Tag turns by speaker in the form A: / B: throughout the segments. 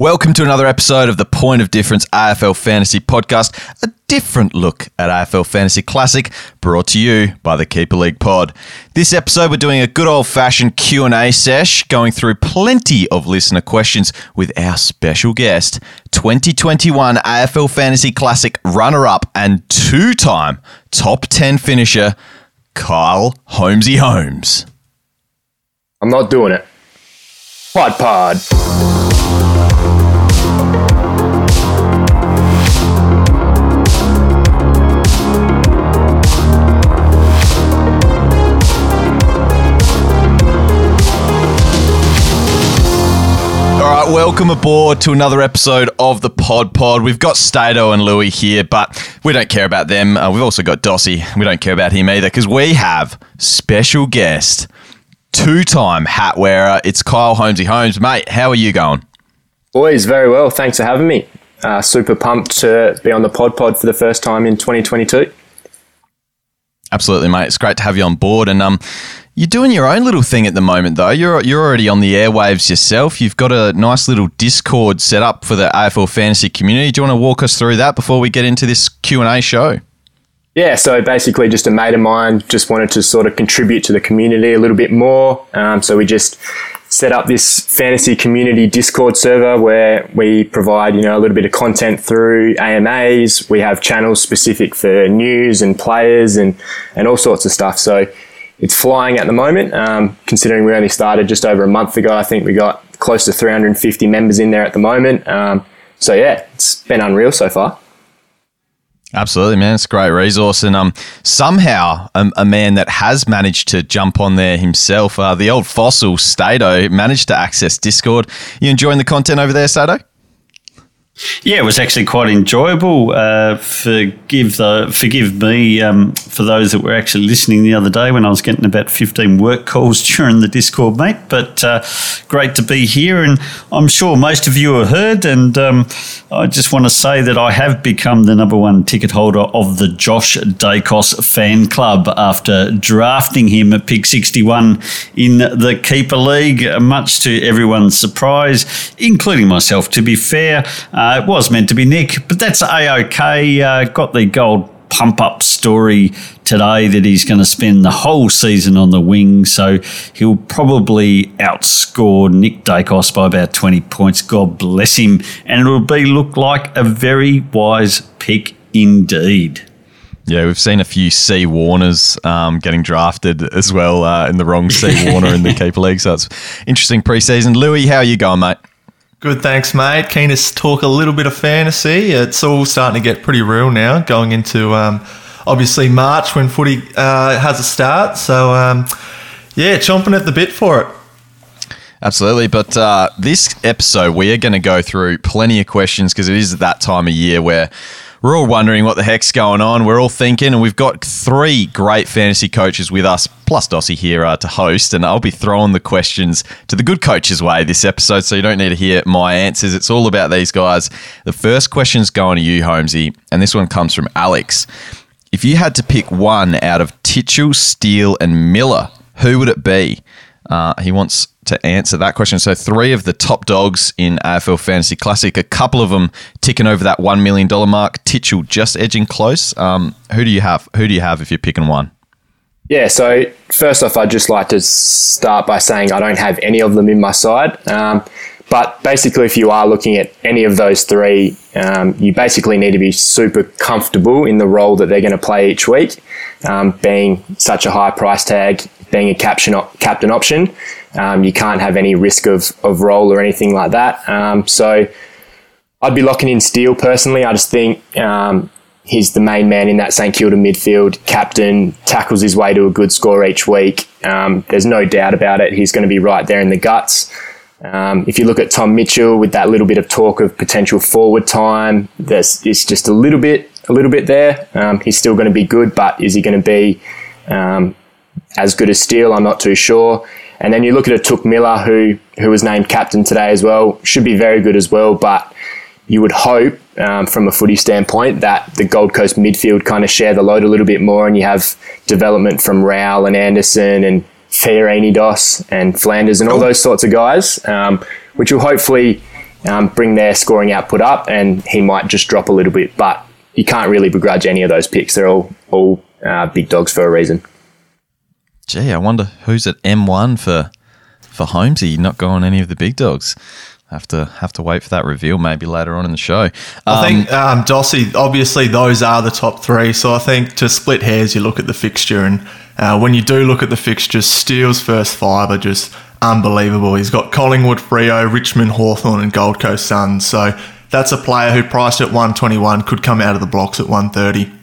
A: Welcome to another episode of the Point of Difference AFL Fantasy Podcast, a different look at AFL Fantasy Classic, brought to you by the Keeper League Pod. This episode, we're doing a good old-fashioned Q&A sesh, going through plenty of listener questions with our special guest, 2021 AFL Fantasy Classic runner-up and two-time top 10 finisher, Kyle Holmesy Holmes.
B: I'm not doing it. Pod Pod.
A: Welcome aboard to another episode of the Pod Pod. We've got Stato and Louis here, but we don't care about them. Uh, we've also got Dossie. We don't care about him either because we have special guest, two-time hat wearer. It's Kyle Holmesy Holmes, mate. How are you going?
B: Boys, very well. Thanks for having me. Uh, super pumped to be on the Pod Pod for the first time in 2022.
A: Absolutely, mate. It's great to have you on board. And um, you're doing your own little thing at the moment, though. You're you're already on the airwaves yourself. You've got a nice little Discord set up for the AFL fantasy community. Do you want to walk us through that before we get into this Q and A show?
B: Yeah, so basically, just a mate of mine just wanted to sort of contribute to the community a little bit more. Um, so we just set up this fantasy community Discord server where we provide, you know, a little bit of content through AMAs. We have channels specific for news and players and, and all sorts of stuff. So it's flying at the moment. Um, considering we only started just over a month ago, I think we got close to 350 members in there at the moment. Um, so yeah, it's been unreal so far.
A: Absolutely, man. It's a great resource. And um, somehow, a, man that has managed to jump on there himself, uh, the old fossil Stato, managed to access Discord. You enjoying the content over there, Stato?
C: Yeah, it was actually quite enjoyable. Uh, forgive the forgive me um, for those that were actually listening the other day when I was getting about fifteen work calls during the Discord, mate. But uh, great to be here, and I'm sure most of you have heard. And um, I just want to say that I have become the number one ticket holder of the Josh Daicos fan club after drafting him at pick 61 in the Keeper League, much to everyone's surprise, including myself. To be fair. Uh, uh, it was meant to be Nick, but that's a okay. Uh, got the gold pump up story today that he's going to spend the whole season on the wing, so he'll probably outscore Nick Daicos by about 20 points. God bless him. And it'll be look like a very wise pick indeed.
A: Yeah, we've seen a few C Warners um, getting drafted as well uh, in the wrong C Warner in the Keeper League, so it's interesting preseason. Louis, how are you going, mate?
D: Good, thanks, mate. Keen to talk a little bit of fantasy. It's all starting to get pretty real now, going into um, obviously March when footy uh, has a start. So, um, yeah, chomping at the bit for it.
A: Absolutely. But uh, this episode, we are going to go through plenty of questions because it is that time of year where we're all wondering what the heck's going on. We're all thinking, and we've got three great fantasy coaches with us, plus Dossie here uh, to host. And I'll be throwing the questions to the good coaches' way this episode, so you don't need to hear my answers. It's all about these guys. The first question's going to you, Holmesy, and this one comes from Alex. If you had to pick one out of Titchell, Steele, and Miller, who would it be? Uh, he wants to answer that question. So, three of the top dogs in AFL Fantasy Classic, a couple of them ticking over that $1 million mark. Titchell just edging close. Um, who do you have? Who do you have if you're picking one?
B: Yeah, so first off, I'd just like to start by saying I don't have any of them in my side. Um, but basically, if you are looking at any of those three, um, you basically need to be super comfortable in the role that they're going to play each week. Um, being such a high price tag, being a captain op- captain option, um, you can't have any risk of, of role or anything like that. Um, so I'd be locking in Steele personally. I just think um, he's the main man in that St Kilda midfield. Captain tackles his way to a good score each week. Um, there's no doubt about it. He's going to be right there in the guts. Um, if you look at Tom Mitchell with that little bit of talk of potential forward time, there's it's just a little bit a little bit there. Um, he's still going to be good, but is he going to be um, as good as Steele? I'm not too sure. And then you look at a Touk Miller who who was named captain today as well, should be very good as well, but you would hope um, from a footy standpoint that the Gold Coast midfield kind of share the load a little bit more and you have development from Rowell and Anderson and Fiorini Dos and Flanders and all those sorts of guys, um, which will hopefully um, bring their scoring output up, and he might just drop a little bit. But you can't really begrudge any of those picks. They're all all uh, big dogs for a reason.
A: Gee, I wonder who's at M1 for for Holmesy not going any of the big dogs. Have to have to wait for that reveal maybe later on in the show.
D: I think um, Dossie, obviously those are the top three. So I think to split hairs, you look at the fixture, and uh, when you do look at the fixtures, Steele's first five are just unbelievable. He's got Collingwood, Freo, Richmond, Hawthorn, and Gold Coast Suns. So that's a player who priced at 121 could come out of the blocks at 130.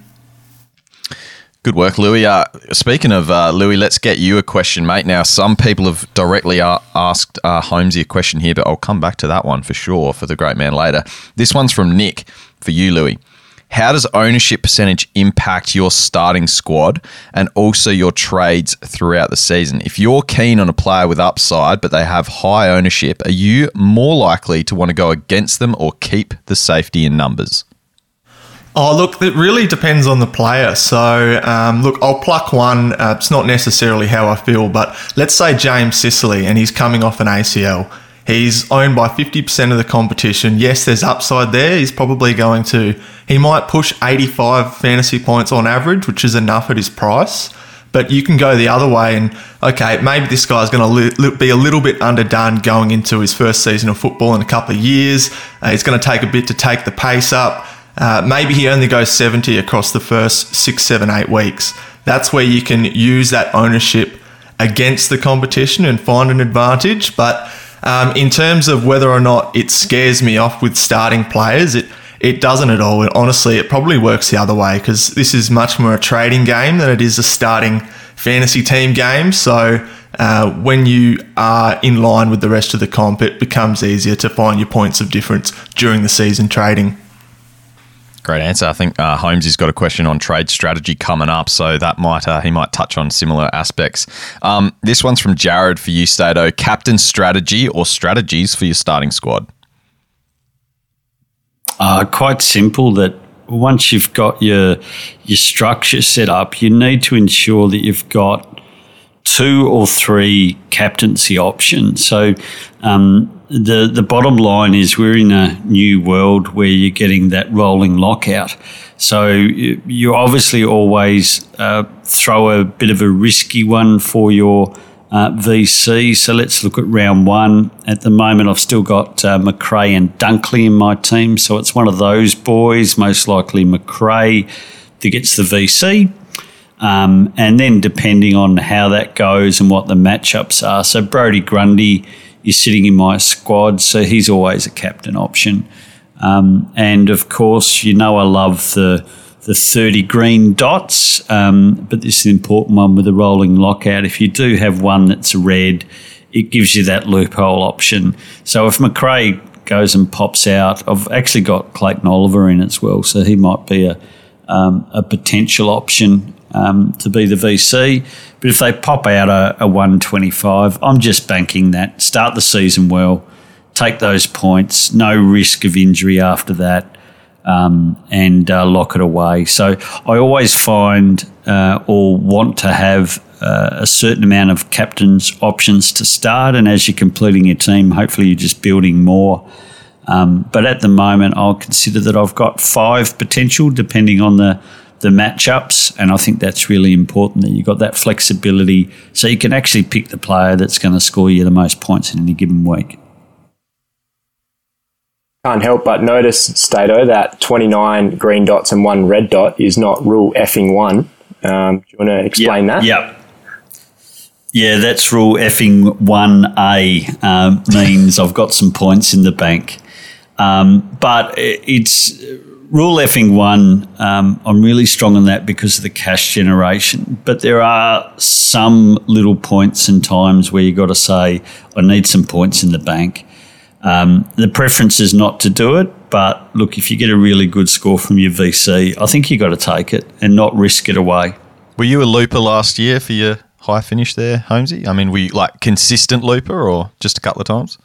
A: Good work, Louis. Uh, speaking of uh, Louis, let's get you a question, mate. Now, some people have directly asked uh, Holmesy a question here, but I'll come back to that one for sure for the great man later. This one's from Nick for you, Louis. How does ownership percentage impact your starting squad and also your trades throughout the season? If you're keen on a player with upside, but they have high ownership, are you more likely to want to go against them or keep the safety in numbers?
D: Oh, look, it really depends on the player. So, um, look, I'll pluck one. Uh, it's not necessarily how I feel, but let's say James Sicily and he's coming off an ACL. He's owned by 50% of the competition. Yes, there's upside there. He's probably going to, he might push 85 fantasy points on average, which is enough at his price. But you can go the other way and, okay, maybe this guy's going to be a little bit underdone going into his first season of football in a couple of years. Uh, he's going to take a bit to take the pace up. Uh, maybe he only goes 70 across the first six, seven, eight weeks. That's where you can use that ownership against the competition and find an advantage. But um, in terms of whether or not it scares me off with starting players, it it doesn't at all. Honestly, it probably works the other way because this is much more a trading game than it is a starting fantasy team game. So uh, when you are in line with the rest of the comp, it becomes easier to find your points of difference during the season trading.
A: Great answer. I think uh, Holmes has got a question on trade strategy coming up, so that might uh, he might touch on similar aspects. Um, this one's from Jared for you, Stato. Captain strategy or strategies for your starting squad?
C: Uh, quite simple. That once you've got your your structure set up, you need to ensure that you've got two or three captaincy options. So um, the the bottom line is we're in a new world where you're getting that rolling lockout. So you obviously always uh, throw a bit of a risky one for your uh, VC. So let's look at round one. At the moment, I've still got uh, Macrae and Dunkley in my team. So it's one of those boys, most likely Macrae, that gets the VC. Um, and then depending on how that goes and what the matchups are. So Brody Grundy is sitting in my squad, so he's always a captain option. Um, and of course, you know I love the the 30 green dots, um, but this is an important one with a rolling lockout. If you do have one that's red, it gives you that loophole option. So if Macrae goes and pops out, I've actually got Clayton Oliver in as well, so he might be a um, a potential option um, to be the VC. But if they pop out a, a 125, I'm just banking that. Start the season well, take those points, no risk of injury after that, um, and uh, lock it away. So I always find uh, or want to have uh, a certain amount of captain's options to start, and as you're completing your team, hopefully you're just building more. Um, but at the moment, I'll consider that I've got five potential, depending on the the matchups, and I think that's really important that you've got that flexibility, so you can actually pick the player that's going to score you the most points in any given week.
B: Can't help but notice, Stato, that 29 green dots and one red dot is not rule effing one. Um, do you want to explain
C: yep,
B: that?
C: Yep. Yeah, that's rule effing 1A um, means I've got some points in the bank. Um, but it's rule effing one. Um, I'm really strong on that because of the cash generation. But there are some little points and times where you've got to say, I need some points in the bank. Um, the preference is not to do it, but look, if you get a really good score from your VC, I think you've got to take it and not risk it away.
A: Were you a looper last year for your high finish there, Holmesy? I mean, were you like consistent looper or just a couple of times?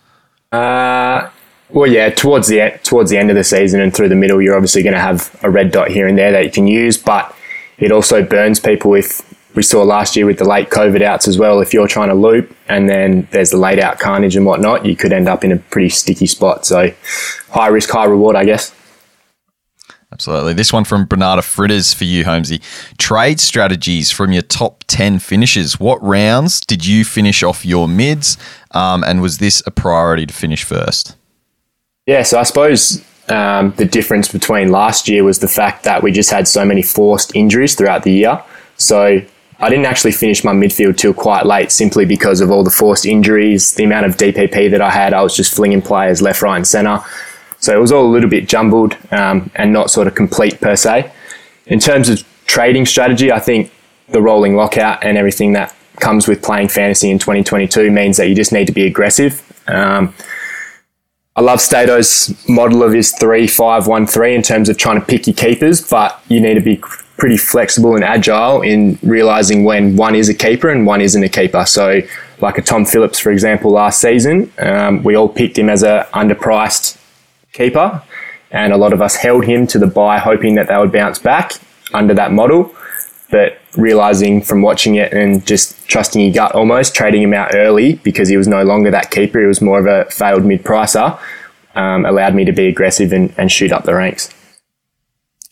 B: Uh, well, yeah, towards the towards the end of the season and through the middle, you're obviously going to have a red dot here and there that you can use, but it also burns people if we saw last year with the late COVID outs as well. If you're trying to loop and then there's the late out carnage and whatnot, you could end up in a pretty sticky spot. So high risk, high reward, I guess.
A: Absolutely. This one from Bernarda Fritters for you, Holmesy. Trade strategies from your top 10 finishes. What rounds did you finish off your mids? Um, and was this a priority to finish first?
B: Yeah, so I suppose um, the difference between last year was the fact that we just had so many forced injuries throughout the year. So I didn't actually finish my midfield till quite late simply because of all the forced injuries, the amount of DPP that I had. I was just flinging players left, right, and centre. So it was all a little bit jumbled um, and not sort of complete per se. In terms of trading strategy, I think the rolling lockout and everything that comes with playing fantasy in 2022 means that you just need to be aggressive. Um, I love Stato's model of his three five one three in terms of trying to pick your keepers, but you need to be pretty flexible and agile in realizing when one is a keeper and one isn't a keeper. So, like a Tom Phillips, for example, last season, um, we all picked him as a underpriced keeper, and a lot of us held him to the buy, hoping that they would bounce back under that model. But realizing from watching it and just trusting your gut almost, trading him out early because he was no longer that keeper, he was more of a failed mid pricer, um, allowed me to be aggressive and, and shoot up the ranks.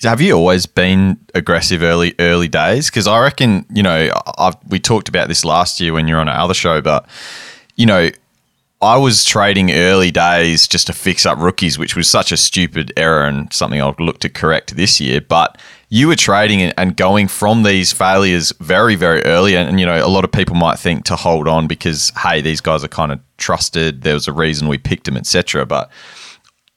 A: Have you always been aggressive early early days? Because I reckon you know I've, we talked about this last year when you're on our other show, but you know I was trading early days just to fix up rookies, which was such a stupid error and something I'll look to correct this year. But you were trading and going from these failures very, very early. And, you know, a lot of people might think to hold on because, hey, these guys are kind of trusted. There was a reason we picked them, etc. But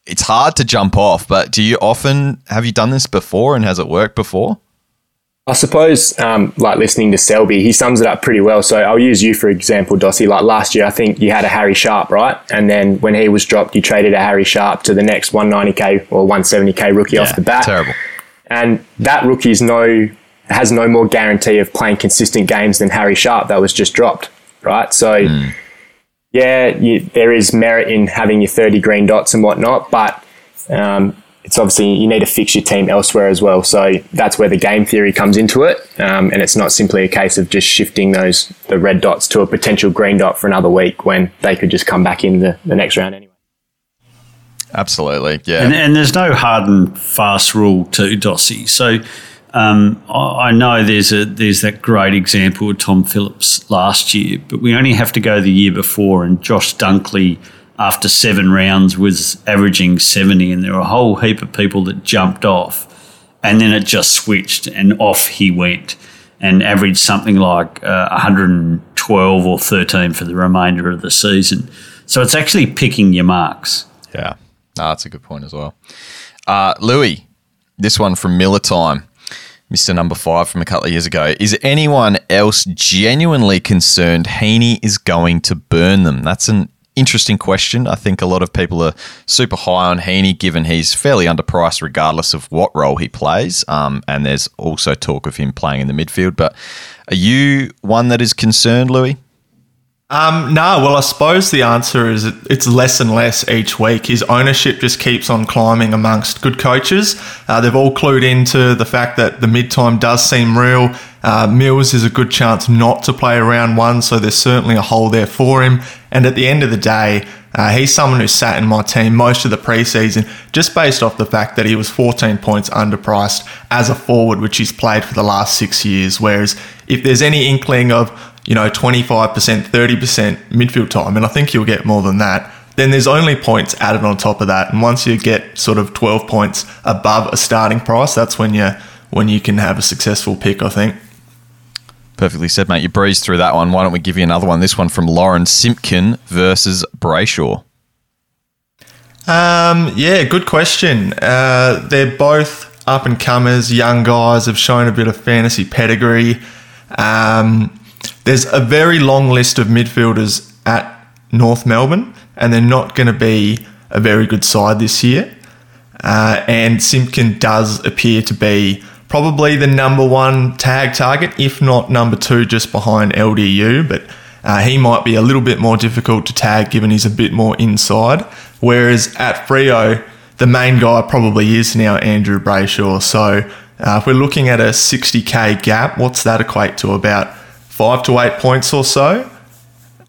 A: it's hard to jump off. But do you often have you done this before and has it worked before?
B: I suppose, um, like listening to Selby, he sums it up pretty well. So I'll use you for example, Dossie. Like last year, I think you had a Harry Sharp, right? And then when he was dropped, you traded a Harry Sharp to the next 190k or 170k rookie yeah, off the bat.
A: Terrible.
B: And that rookie's no has no more guarantee of playing consistent games than Harry Sharp that was just dropped, right? So. Mm. Yeah, you, there is merit in having your 30 green dots and whatnot, but um, it's obviously you need to fix your team elsewhere as well. So that's where the game theory comes into it, um, and it's not simply a case of just shifting those the red dots to a potential green dot for another week when they could just come back in the, the next round anyway.
A: Absolutely, yeah.
C: And, and there's no hard and fast rule to Dossie. So um, I know there's a there's that great example of Tom Phillips last year, but we only have to go the year before, and Josh Dunkley after seven rounds was averaging 70, and there were a whole heap of people that jumped off, and then it just switched, and off he went, and averaged something like uh, 112 or 13 for the remainder of the season. So it's actually picking your marks.
A: Yeah, no, that's a good point as well. Uh, Louis, this one from Miller Time. Mr. Number Five from a couple of years ago. Is anyone else genuinely concerned Heaney is going to burn them? That's an interesting question. I think a lot of people are super high on Heaney, given he's fairly underpriced regardless of what role he plays. Um, and there's also talk of him playing in the midfield. But are you one that is concerned, Louis?
D: Um, no, well, I suppose the answer is it's less and less each week. His ownership just keeps on climbing amongst good coaches. Uh, they've all clued into the fact that the mid time does seem real. Uh, Mills is a good chance not to play around one, so there's certainly a hole there for him. And at the end of the day, uh, he's someone who sat in my team most of the preseason just based off the fact that he was 14 points underpriced as a forward, which he's played for the last six years. Whereas if there's any inkling of, you know, 25%, 30% midfield time, and I think you'll get more than that, then there's only points added on top of that. And once you get sort of 12 points above a starting price, that's when you when you can have a successful pick, I think.
A: Perfectly said, mate. You breezed through that one. Why don't we give you another one? This one from Lauren Simpkin versus Brayshaw.
D: Um, yeah, good question. Uh, they're both up and comers, young guys, have shown a bit of fantasy pedigree. Um, there's a very long list of midfielders at North Melbourne, and they're not going to be a very good side this year. Uh, and Simpkin does appear to be probably the number one tag target, if not number two, just behind LDU. But uh, he might be a little bit more difficult to tag given he's a bit more inside. Whereas at Freo, the main guy probably is now Andrew Brayshaw. So Uh, if we're looking at a 60k gap, what's that equate to? About five to eight points or so.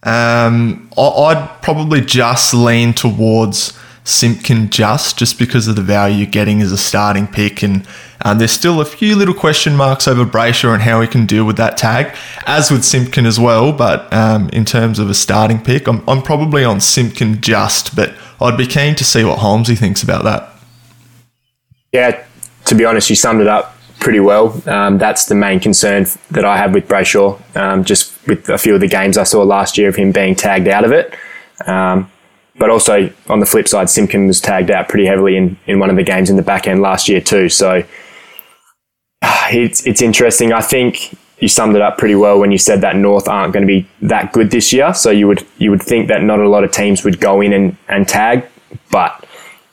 D: Um, I'd probably just lean towards Simpkin just just because of the value you're getting as a starting pick, and um, there's still a few little question marks over Brayshaw and how he can deal with that tag, as with Simpkin as well. But um, in terms of a starting pick, I'm, I'm probably on Simpkin just, but I'd be keen to see what Holmesy thinks about that.
B: Yeah, to be honest, you summed it up pretty well. Um, that's the main concern that I have with Brayshaw, um, just with a few of the games I saw last year of him being tagged out of it. Um, but also on the flip side, Simpkin was tagged out pretty heavily in, in one of the games in the back end last year too. So it's it's interesting. I think you summed it up pretty well when you said that North aren't going to be that good this year. So you would you would think that not a lot of teams would go in and, and tag, but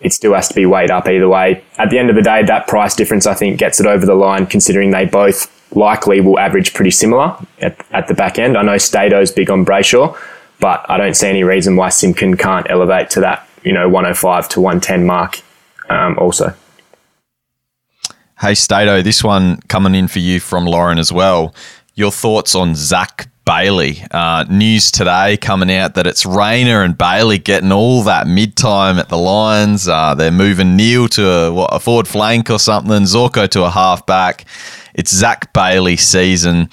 B: it still has to be weighed up either way. At the end of the day, that price difference I think gets it over the line, considering they both likely will average pretty similar at, at the back end. I know Stato's big on Brayshaw, but I don't see any reason why Simpkin can't elevate to that, you know, 105 to 110 mark um, also.
A: Hey, Stato, this one coming in for you from Lauren as well. Your thoughts on Zac Bailey? Uh, news today coming out that it's Rayner and Bailey getting all that mid time at the Lions. Uh, they're moving Neale to a, what, a forward flank or something, Zorko to a halfback. It's Zach Bailey season.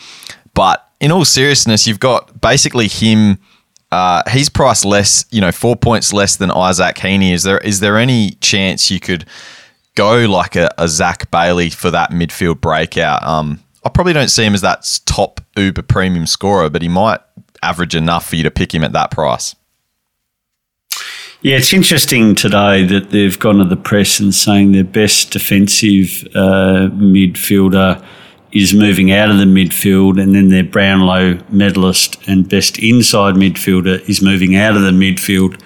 A: But in all seriousness, you've got basically him uh, he's priced less, you know, four points less than Isaac Heaney. Is there is there any chance you could go like a, a Zac Bailey for that midfield breakout? Um, I probably don't see him as that top uber premium scorer, but he might average enough for you to pick him at that price.
C: Yeah, it's interesting today that they've gone to the press and saying their best defensive uh, midfielder is moving out of the midfield, and then their Brownlow medalist and best inside midfielder is moving out of the midfield,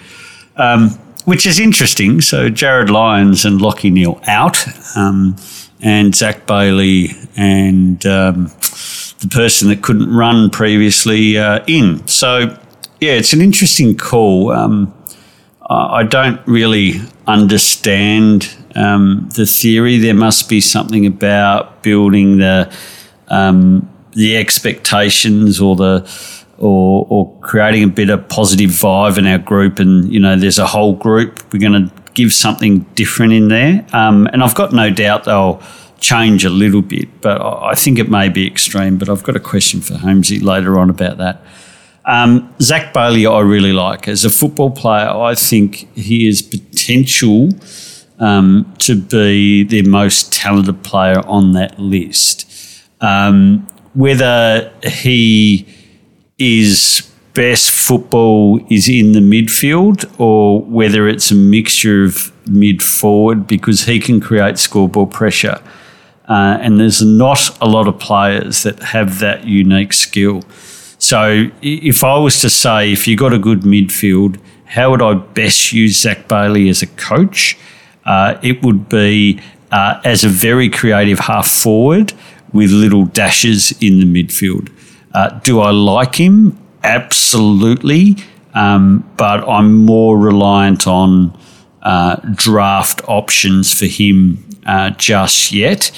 C: um, which is interesting. So Jarryd Lyons and Lachie Neale out, um, and Zach Bailey and um, the person that couldn't run previously uh, in. So yeah, it's an interesting call. Um, I don't really understand um, the theory. There must be something about building the um, the expectations or the or, or creating a bit of positive vibe in our group. And you know, there's a whole group. We're going to give something different in there. Um, and I've got no doubt they'll change a little bit, but I think it may be extreme. But I've got a question for Holmesy later on about that. Um, Zac Bailey, I really like as a football player. I think he has potential um, to be the most talented player on that list. Um, whether he is best football is in the midfield or whether it's a mixture of mid forward because he can create scoreboard pressure. Uh, and there's not a lot of players that have that unique skill. So if I was to say, if you got a good midfield, how would I best use Zach Bailey as a coach? Uh, it would be uh, as a very creative half forward with little dashes in the midfield. Uh, do I like him? Absolutely. Um, but I'm more reliant on uh, draft options for him uh, just yet.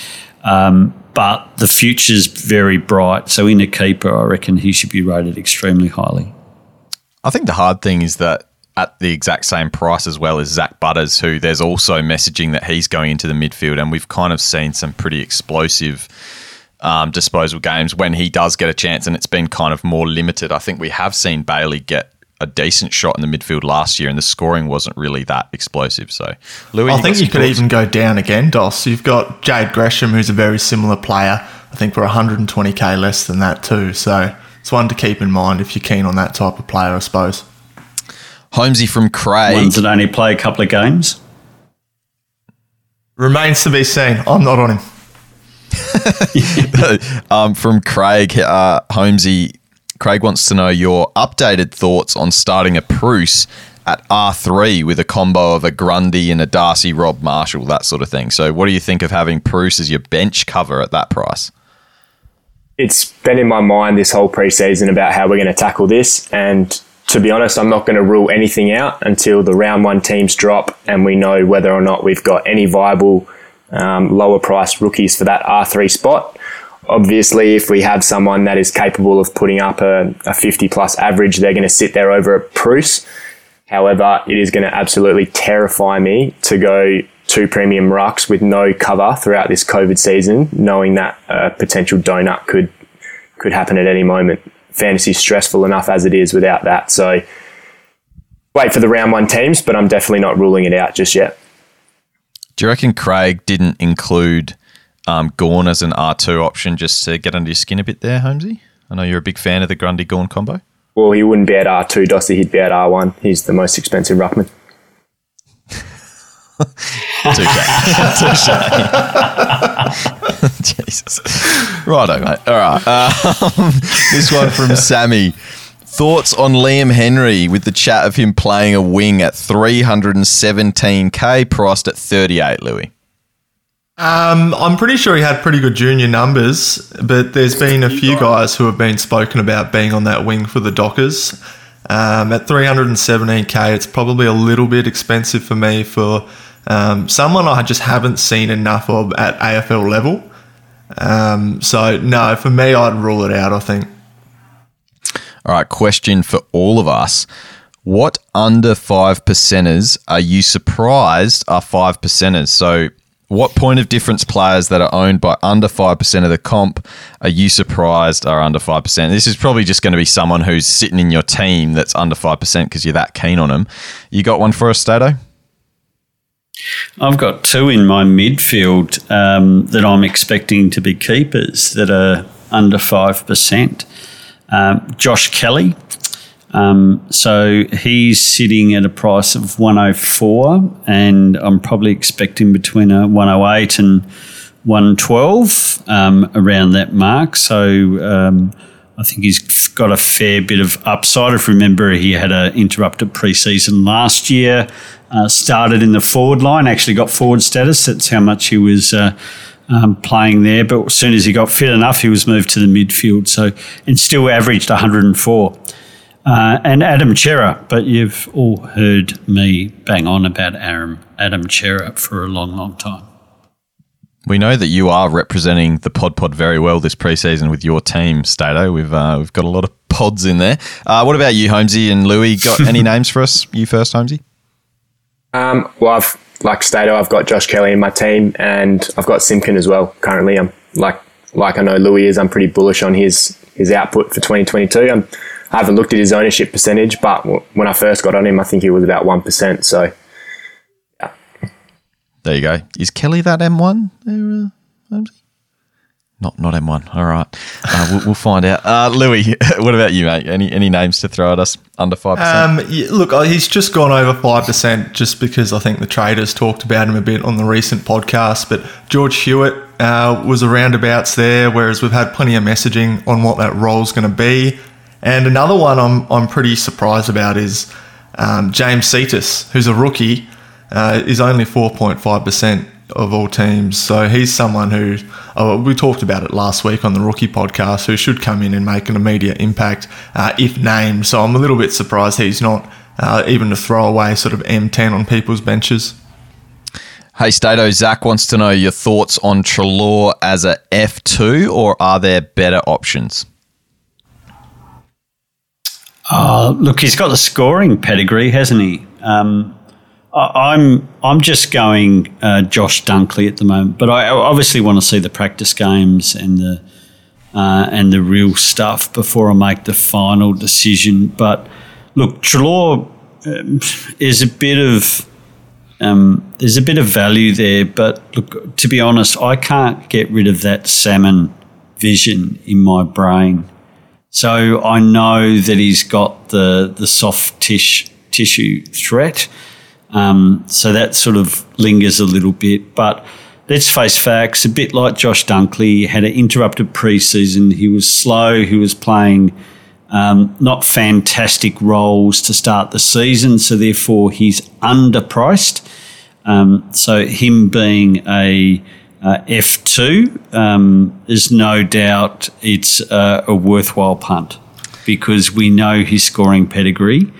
C: Um, but the future's very bright. So in a keeper, I reckon he should be rated extremely highly.
A: I think the hard thing is that at the exact same price as well as Zak Butters, who there's also messaging that he's going into the midfield, and we've kind of seen some pretty explosive um, disposal games when he does get a chance, and it's been kind of more limited. I think we have seen Bailey get a decent shot in the midfield last year, and the scoring wasn't really that explosive. So,
D: Louis, I think you could even go down again, Dos. You've got Jade Gresham, who's a very similar player. I think for 120k less than that too. So it's one to keep in mind if you're keen on that type of player, I suppose.
A: Holmesy from Craig.
C: Ones that only play a couple of games.
D: Remains to be seen. I'm not on him.
A: um, from Craig, uh, Holmesy, Craig wants to know your updated thoughts on starting a Preuss at R3 with a combo of a Grundy and a Darcy Rob Marshall, that sort of thing. So, what do you think of having Preuss as your bench cover at that price?
B: It's been in my mind this whole preseason about how we're going to tackle this. And to be honest, I'm not going to rule anything out until the round one teams drop and we know whether or not we've got any viable um, lower priced rookies for that R3 spot. Obviously, if we have someone that is capable of putting up a, a 50 plus average, they're going to sit there over at Preuss. However, it is going to absolutely terrify me to go two premium rucks with no cover throughout this COVID season, knowing that a potential donut could could happen at any moment. Fantasy's stressful enough as it is without that. So wait for the round one teams, but I'm definitely not ruling it out just yet.
A: Do you reckon Craig didn't include um, Gawn as an R2 option just to get under your skin a bit there, Holmesy? I know you're a big fan of the Grundy Gawn combo.
B: Well, he wouldn't be at R2, Dossie. He'd be at R1. He's the most expensive ruckman.
A: Touche. Jesus. Righto, mate. All right. Um, this one from Sammy. Thoughts on Liam Henry with the chat of him playing a wing at 317k, priced at 38, Louis?
D: Um, I'm pretty sure he had pretty good junior numbers, but there's been a few guys who have been spoken about being on that wing for the Dockers. Um, at 317k, it's probably a little bit expensive for me for um, someone I just haven't seen enough of at AFL level. Um, so, no, for me, I'd rule it out, I think.
A: All right, question for all of us. What under five percenters are you surprised are five percenters? So, what point of difference players that are owned by under 5% of the comp are you surprised are under 5%? This is probably just going to be someone who's sitting in your team that's under 5% because you're that keen on them. You got one for us, Stato?
C: I've got two in my midfield um, that I'm expecting to be keepers that are under 5%. Um, Josh Kelly. Um, so he's sitting at a price of 104, and I'm probably expecting between a 108 and 112 um, around that mark. So um, I think he's got a fair bit of upside. If you remember, he had an interrupted preseason last year. Uh, started in the forward line, actually got forward status. That's how much he was uh, um, playing there. But as soon as he got fit enough, he was moved to the midfield. So and still averaged 104. Uh, and Adam Cerra, but you've all heard me bang on about Adam, Adam Cerra for a long, long time.
A: We know that you are representing the Pod Pod very well this preseason with your team, Stato. We've uh, we've got a lot of pods in there. Uh, what about you, Holmesy and Louis? Got any names for us? You first, Holmesy.
B: Um, well, I've like Stato, I've got Josh Kelly in my team, and I've got Simpkin as well. Currently, I'm like like I know Louis is. I'm pretty bullish on his his output for 2022. I'm, I haven't looked at his ownership percentage, but when I first got on him, I think he was about one percent. So,
A: yeah. There you go. Is Kelly that M1 there, uh? Not not M1. All right, uh, we'll, we'll, find out. Uh, Louis, what about you, mate? Any any names to throw at us under five
D: um, look, uh, he's just gone over five percent, just because I think the traders talked about him a bit on the recent podcast. But George Hewitt uh, was a roundabouts there, whereas we've had plenty of messaging on what that role's going to be. And another one I'm I'm pretty surprised about is um, James Cetus, who's a rookie, uh, is only four point five percent of all teams. So he's someone who oh, we talked about it last week on the rookie podcast, who should come in and make an immediate impact uh, if named. So I'm a little bit surprised he's not uh, even a throwaway sort of M10 on people's benches.
A: Hey Stato, Zach wants to know your thoughts on Treloar as a F2, or are there better options?
C: Uh, look, he's got the scoring pedigree, hasn't he? Um, I'm I'm just going uh, Josh Dunkley at the moment, but I obviously want to see the practice games and the uh, and the real stuff before I make the final decision. But look, Treloar um, is a bit of um, there's a bit of value there, but look, to be honest, I can't get rid of that salmon vision in my brain. So I know that he's got the the soft tish, tissue threat. Um, so that sort of lingers a little bit. But let's face facts, a bit like Josh Dunkley, had an interrupted preseason. He was slow, he was playing um, not fantastic roles to start the season, so therefore he's underpriced. Um, so him being a uh, F2 um, is no doubt it's uh, a worthwhile punt because we know his scoring pedigree.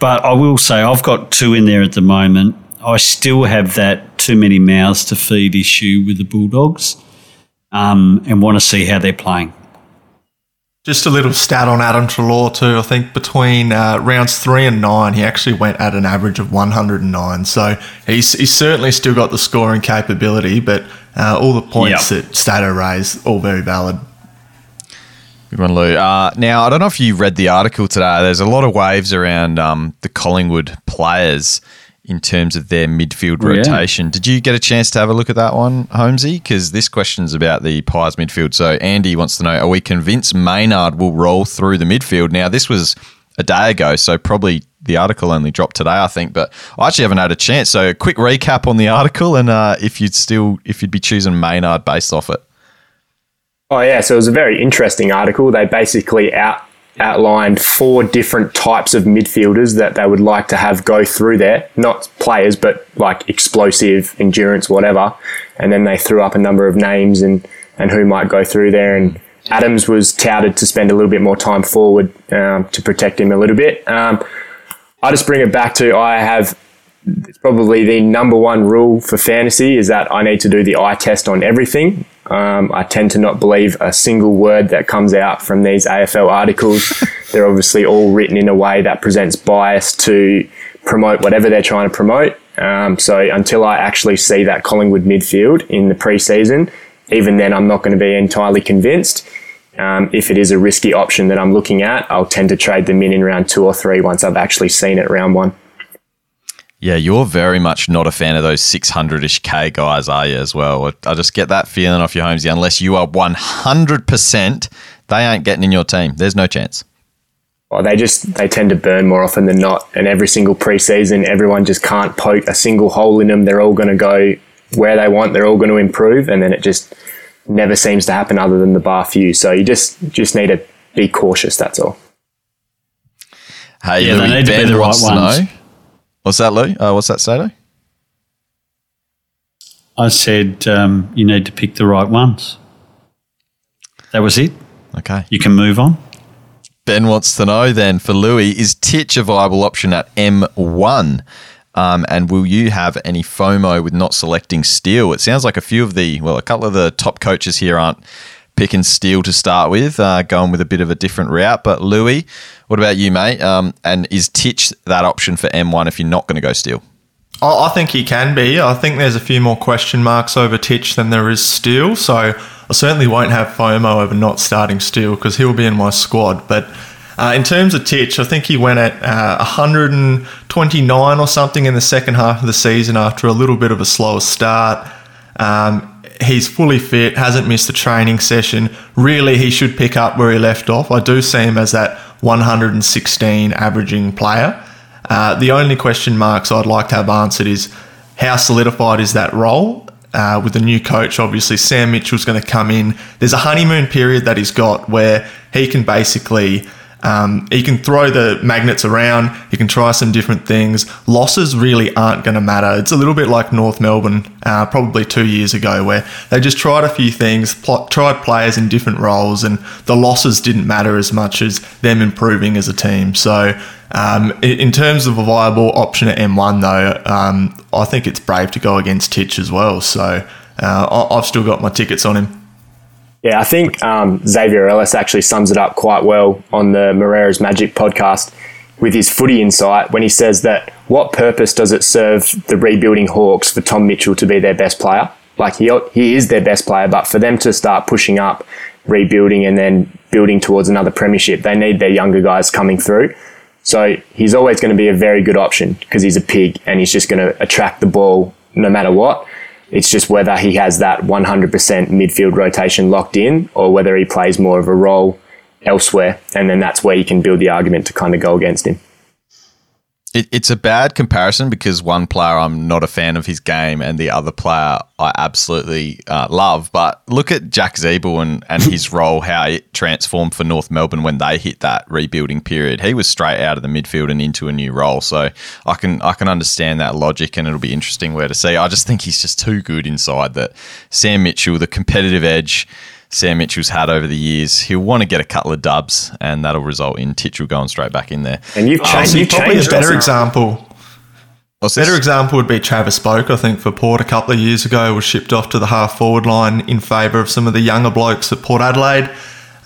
C: But I will say I've got two in there at the moment. I still have that too many mouths to feed issue with the Bulldogs um, and want to see how they're playing.
D: Just a little stat on Adam Treloar too. I think between uh, rounds three and nine, he actually went at an average of 109. So he's, he's certainly still got the scoring capability, but uh, all the points yep. that Stato raised, all very valid.
A: Good one, Lou. Uh, now, I don't know if you read the article today. There's a lot of waves around um, the Collingwood players in terms of their midfield rotation. Yeah. Did you get a chance to have a look at that one, Holmesy? Because this question's about the Pies midfield. So Andy wants to know: Are we convinced Maynard will roll through the midfield? Now, this was a day ago, so probably the article only dropped today, I think. But I actually haven't had a chance. So, a quick recap on the article, and uh, if you'd still, if you'd be choosing Maynard based off it.
B: Oh yeah, so it was a very interesting article. They basically out outlined four different types of midfielders that they would like to have go through there. Not players, but like explosive, endurance, whatever. And then they threw up a number of names and, and who might go through there. And Adams was touted to spend a little bit more time forward um, to protect him a little bit. Um, I just bring it back to I have it's probably the number one rule for fantasy is that I need to do the eye test on everything. Um, I tend to not believe a single word that comes out from these AFL articles. they're obviously all written in a way that presents bias to promote whatever they're trying to promote. Um, so until I actually see that Collingwood midfield in the preseason, even then I'm not going to be entirely convinced. Um, if it is a risky option that I'm looking at, I'll tend to trade them in in round two or three once I've actually seen it round one.
A: Yeah, you're very much not a fan of those 600 ish K guys, are you, as well? I just get that feeling off your Holmesy. Unless you are 100%, they ain't getting in your team. There's no chance.
B: Well, they just they tend to burn more often than not, and every single preseason, everyone just can't poke a single hole in them. They're all going to go where they want. They're all going to improve, and then it just never seems to happen other than the bar few. So you just just need to be cautious. That's all.
A: Hey, yeah, Louis, they need ben to be the right ones. What's that, Lou? Uh, what's that, Stato?
C: I said um, you need to pick the right ones. That was it.
A: Okay.
C: You can move on.
A: Ben wants to know then for Louis, is Titch a viable option at M1? Um, and will you have any FOMO with not selecting Steele? It sounds like a few of the, well, a couple of the top coaches here aren't picking Steele to start with, uh, going with a bit of a different route. But Louis, what about you, mate? Um, and is Titch that option for M1 if you're not going to go Steele?
D: I think he can be. I think there's a few more question marks over Titch than there is Steele. So I certainly won't have FOMO over not starting Steele because he'll be in my squad. But uh, in terms of Titch, I think he went at uh, 129 or something in the second half of the season after a little bit of a slower start. Um, he's fully fit, hasn't missed a training session. Really, he should pick up where he left off. I do see him as that 116 averaging player. Uh, the only question marks I'd like to have answered is how solidified is that role? Uh, with the new coach, obviously, Sam Mitchell's going to come in. There's a honeymoon period that he's got where he can basically um, he can throw the magnets around. you can try some different things. Losses really aren't going to matter. It's a little bit like North Melbourne, uh, probably two years ago, where they just tried a few things, pl- tried players in different roles, and the losses didn't matter as much as them improving as a team. So, um, in terms of a viable option at M1, though, um, I think it's brave to go against Titch as well. So, uh, I've still got my tickets on him.
B: Yeah, I think um, Xavier Ellis actually sums it up quite well on the Moreira's Magic podcast with his footy insight when he says that what purpose does it serve the rebuilding Hawks for Tom Mitchell to be their best player? Like he, he is their best player, but for them to start pushing up, rebuilding, and then building towards another premiership, they need their younger guys coming through. So he's always going to be a very good option because he's a pig and he's just going to attract the ball no matter what. It's just whether he has that 100% midfield rotation locked in or whether he plays more of a role elsewhere. And then that's where you can build the argument to kind of go against him.
A: It, it's a bad comparison because one player I'm not a fan of his game and the other player I absolutely uh, love. But look at Jack Ziebell and, and his role, how it transformed for North Melbourne when they hit that rebuilding period. He was straight out of the midfield and into a new role. So I can I can understand that logic and it'll be interesting where to see. I just think he's just too good inside that Sam Mitchell, the competitive edge Sam Mitchell's had over the years. He'll want to get a couple of dubs, and that'll result in Titchell going straight back in there.
B: And you've changed.
D: Oh, you've probably a better example.
A: What's
D: Better
A: this?
D: example would be Travis Boak, I think, for Port a couple of years ago, was shipped off to the half forward line in favour of some of the younger blokes at Port Adelaide.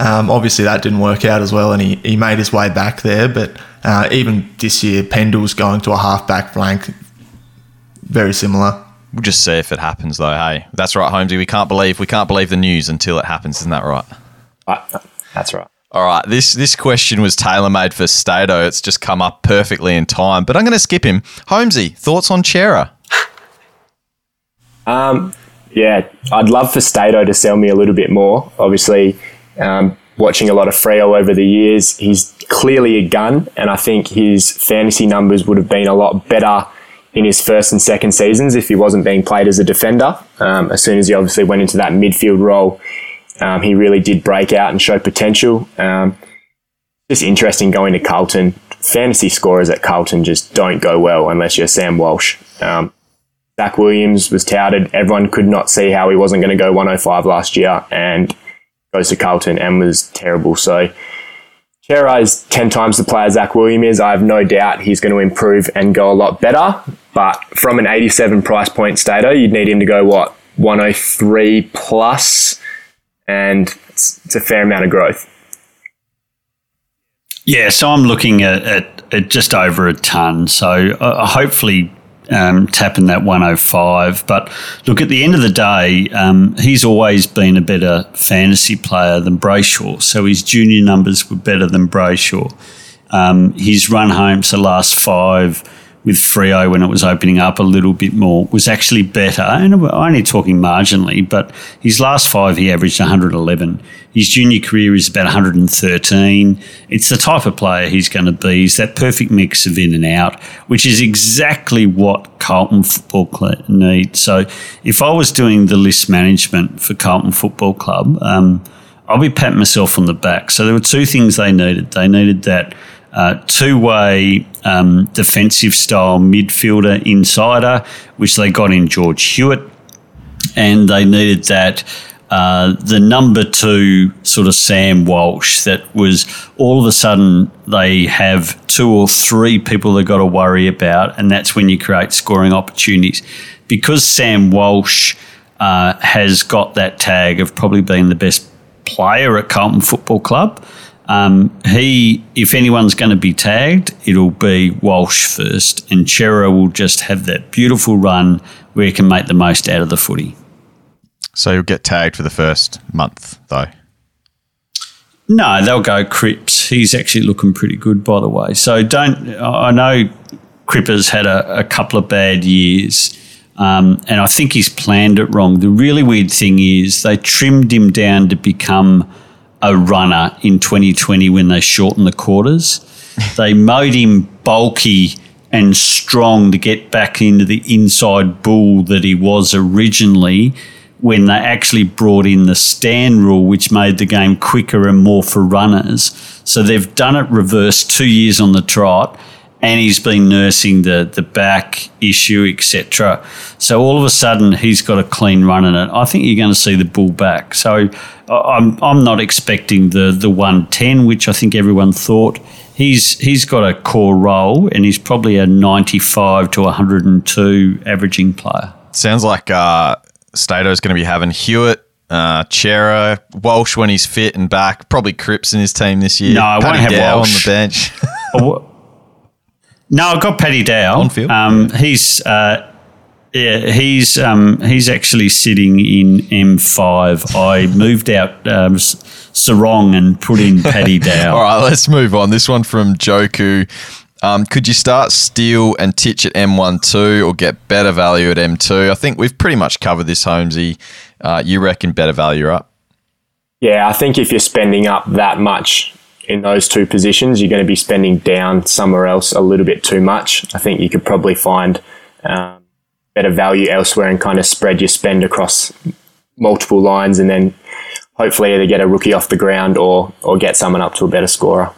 D: Um, obviously, that didn't work out as well, and he, he made his way back there. But uh, even this year, Pendle's going to a half back flank, very similar.
A: We'll just see if it happens, though. Hey, that's right, Holmesy. We can't believe we can't believe the news until it happens. Isn't that right?
B: Uh, that's right.
A: All right. This this question was tailor made for Stato. It's just come up perfectly in time. But I'm going to skip him. Holmesy, thoughts on Cerra?
B: Um, yeah, I'd love for Stato to sell me a little bit more. Obviously, um, watching a lot of Freo over the years, he's clearly a gun, and I think his fantasy numbers would have been a lot better in his first and second seasons if he wasn't being played as a defender. Um, as soon as he obviously went into that midfield role, um, he really did break out and show potential. Um, just interesting going to Carlton. Fantasy scorers at Carlton just don't go well unless you're Sam Walsh. Um, Zac Williams was touted. Everyone could not see how he wasn't going to go 105 last year and goes to Carlton and was terrible. So Cerra is 10 times the player Zac Williams is. I have no doubt he's going to improve and go a lot better. But from an 87 price point stato, you'd need him to go, what, 103 plus, And it's, it's a fair amount of growth.
C: Yeah, so I'm looking at, at, at just over a ton. So uh, hopefully um, tapping that 105. But look, at the end of the day, um, he's always been a better fantasy player than Brayshaw. So his junior numbers were better than Brayshaw. Um, his run homes the last five with Freo when it was opening up a little bit more was actually better, and we're only talking marginally. But his last five, he averaged 111. His junior career is about 113. It's the type of player he's going to be. He's that perfect mix of in and out, which is exactly what Carlton Football Club need. So, if I was doing the list management for Carlton Football Club, um, I'll be patting myself on the back. So there were two things they needed. They needed that uh, two-way um, defensive style midfielder insider, which they got in George Hewett, and they needed that. Uh, the number two sort of Sam Walsh that was all of a sudden they have two or three people they've got to worry about, and that's when you create scoring opportunities. Because Sam Walsh uh, has got that tag of probably being the best player at Carlton Football Club, um, he, if anyone's going to be tagged, it'll be Walsh first, and Cerra will just have that beautiful run where he can make the most out of the footy.
A: So you'll get tagged for the first month, though.
C: No, they'll go Cripps. He's actually looking pretty good, by the way. So don't. I know Cripper's had a, a couple of bad years, um, and I think he's planned it wrong. The really weird thing is they trimmed him down to become a runner in 2020 when they shortened the quarters. they made him bulky and strong to get back into the inside bull that he was originally when they actually brought in the stand rule, which made the game quicker and more for runners. So they've done it reverse two years on the trot, and he's been nursing the the back issue, etc. So all of a sudden he's got a clean run in it. I think you're going to see the bull back. So I'm I'm not expecting the the 110, which I think everyone thought. He's he's got a core role, and he's probably a 95 to 102 averaging player.
A: Sounds like uh, Stato's going to be having Hewett, uh, Cerra, Walsh when he's fit and back. Probably Cripps in his team this year.
C: No, I won't have
A: Dow
C: Walsh.
A: on the bench.
C: No, I've got Paddy Dow.
A: On field?
C: Um, he's uh, yeah, he's um, he's actually sitting in M5. I moved out um, Serong and put in Paddy Dow.
A: All right, let's move on. This one from Joku. Um, could you start Steele and Titch at M12 or get better value at M2? I think we've pretty much covered this, Holmesy. Uh, you reckon better value up?
B: Yeah, I think if you're spending up that much in those two positions, you're going to be spending down somewhere else a little bit too much. I think you could probably find um, better value elsewhere and kind of spread your spend across multiple lines and then hopefully either get a rookie off the ground or, or get someone up to a better scorer.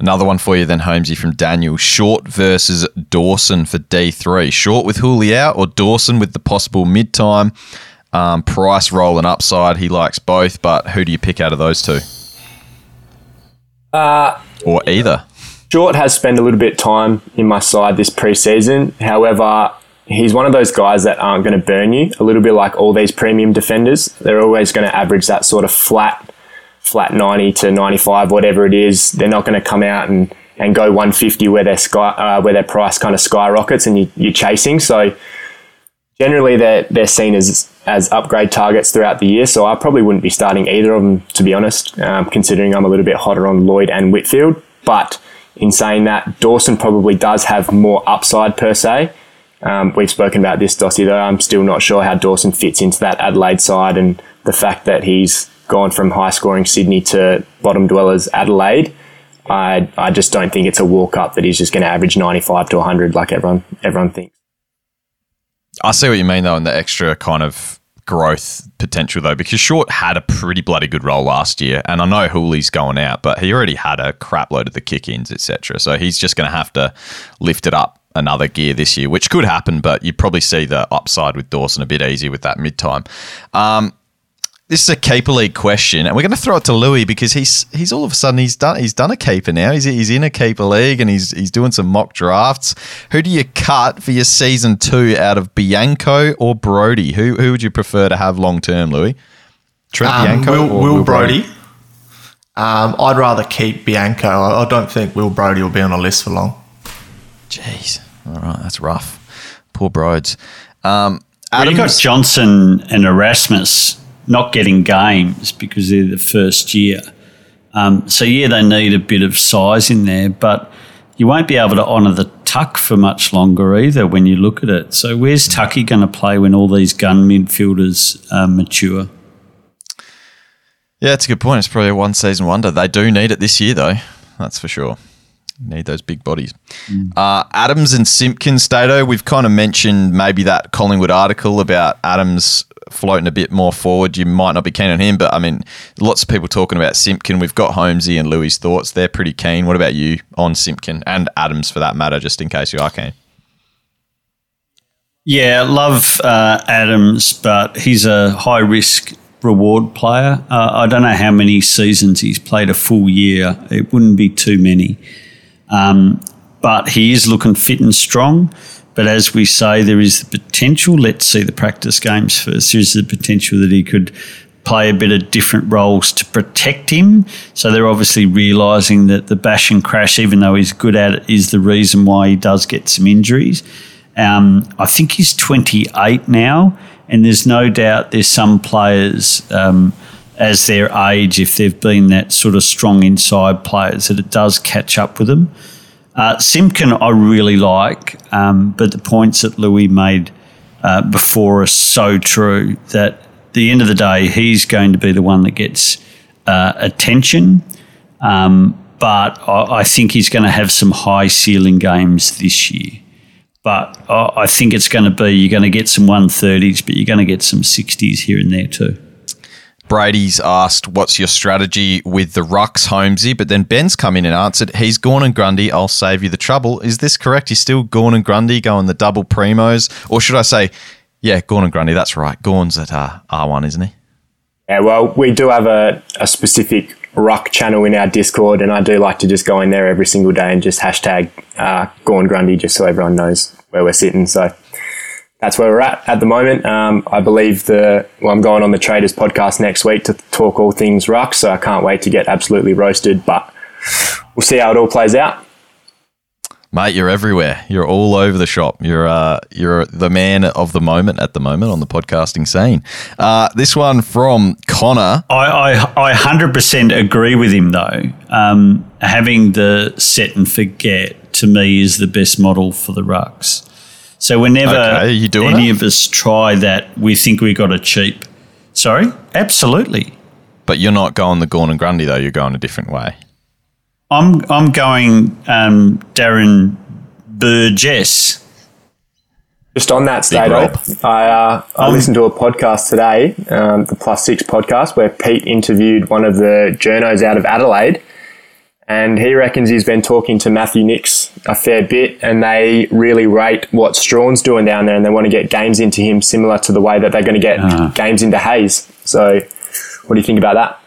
A: Another one for you then, Holmesy, from Daniel. Short versus Dawson for D3. Short with Houli out or Dawson with the possible mid-time? Um, price roll and upside. He likes both, but who do you pick out of those two?
B: Uh,
A: Or either?
B: Short has spent a little bit of time in my side this preseason. However, he's one of those guys that aren't going to burn you. A little bit like all these premium defenders, they're always going to average that sort of flat, flat ninety to ninety five, whatever it is. They're not going to come out and, and go one fifty where their sky uh, where their price kind of skyrockets and you, you're chasing. So generally, they're they're seen as as upgrade targets throughout the year. So I probably wouldn't be starting either of them to be honest, um, considering I'm a little bit hotter on Lloyd and Whitfield, but in saying that, Dawson probably does have more upside per se. Um, we've spoken about this, Dossie, though. I'm still not sure how Dawson fits into that Adelaide side and the fact that he's gone from high scoring Sydney to bottom dwellers Adelaide. I, I just don't think it's a walk up that he's just going to average 95 to 100 like everyone everyone thinks.
A: I see what you mean, though, in the extra kind of growth potential though, because Short had a pretty bloody good role last year, and I know Houli's going out, but he already had a crap load of the kick-ins, etc. So he's just going to have to lift it up another gear this year, which could happen, but you probably see the upside with Dawson a bit easier with that mid time. Um, this is a keeper league question, and we're going to throw it to Louis because he's he's all of a sudden he's done he's done a keeper now. He's he's in a keeper league and he's he's doing some mock drafts. Who do you cut for your season two out of Bianco or Brodie? Who who would you prefer to have long term, Louis?
D: Trent um, Bianco Will, or Will, Will Brodie? Brodie? Um, I'd rather keep Bianco. I, I don't think Will Brodie will be on a list for long.
A: Jeez, all right, that's rough. Poor Broads. Um,
C: well, you got Johnson and Erasmus not getting games because they're the first year. Um, so yeah, they need a bit of size in there, but you won't be able to honour the tuck for much longer either when you look at it. So where's Tucky going to play when all these gun midfielders uh, mature?
A: Yeah, that's a good point. It's probably a one season wonder. They do need it this year, though. That's for sure. Need those big bodies. Mm. Uh, Adams and Simpkin, Stato, we've kind of mentioned maybe that Collingwood article about Adams floating a bit more forward. You might not be keen on him, but I mean, lots of people talking about Simpkin. We've got Holmesy and Louis' thoughts. They're pretty keen. What about you on Simpkin and Adams for that matter, just in case you are keen?
C: Yeah, love uh, Adams, but he's a high risk reward player. Uh, I don't know how many seasons he's played a full year. It wouldn't be too many. Um, but he is looking fit and strong. But as we say, there is the potential. Let's see the practice games first. There is the potential that he could play a bit of different roles to protect him. So they're obviously realising that the bash and crash, even though he's good at it, is the reason why he does get some injuries. Um, I think he's 28 now, and there's no doubt there's some players. Um, as their age, if they've been that sort of strong inside players, that it does catch up with them. Uh, Simpkin, I really like, um, but the points that Louis made uh, before are so true that the end of the day, he's going to be the one that gets uh, attention. Um, but I, I, think he's going to have some high ceiling games this year. But I, I think it's going to be you're going to get some 130s, but you're going to get some 60s here and there too.
A: Brady's asked, "What's your strategy with the Rucks, Holmesy?" But then Ben's come in and answered, "He's Gawn and Grundy. I'll save you the trouble." Is this correct? He's still Gawn and Grundy going the double primos, or should I say, yeah, Gawn and Grundy? That's right. Gawn's at uh, R one, isn't he?
B: Yeah, well, we do have a, a specific ruck channel in our Discord, and I do like to just go in there every single day and just hashtag uh, Gawn Grundy just so everyone knows where we're sitting. So that's where we're at at the moment. Um, I believe the well, I'm going on the Traders podcast next week to talk all things ruck, so I can't wait to get absolutely roasted. But we'll see how it all plays out.
A: Mate, you're everywhere. You're all over the shop. You're uh, you're the man of the moment at the moment on the podcasting scene. Uh, this one from Connor.
C: I, I, I 100% agree with him, though. Um, having the set and forget to me is the best model for the rucks. So whenever okay, any it? of us try that, we think we got a cheap. Sorry, absolutely.
A: But you're not going the Gawn and Grundy though. You're going a different way.
C: I'm I'm going um, Darren Burgess.
B: Just on that state, I uh, I um, listened to a podcast today, um, the Plus Six podcast, where Pete interviewed one of the journos out of Adelaide, and he reckons he's been talking to Matthew Nicks a fair bit, and they really rate what Strachan's doing down there, and they want to get games into him similar to the way that they're going to get uh. games into Hayes. So, what do you think about that?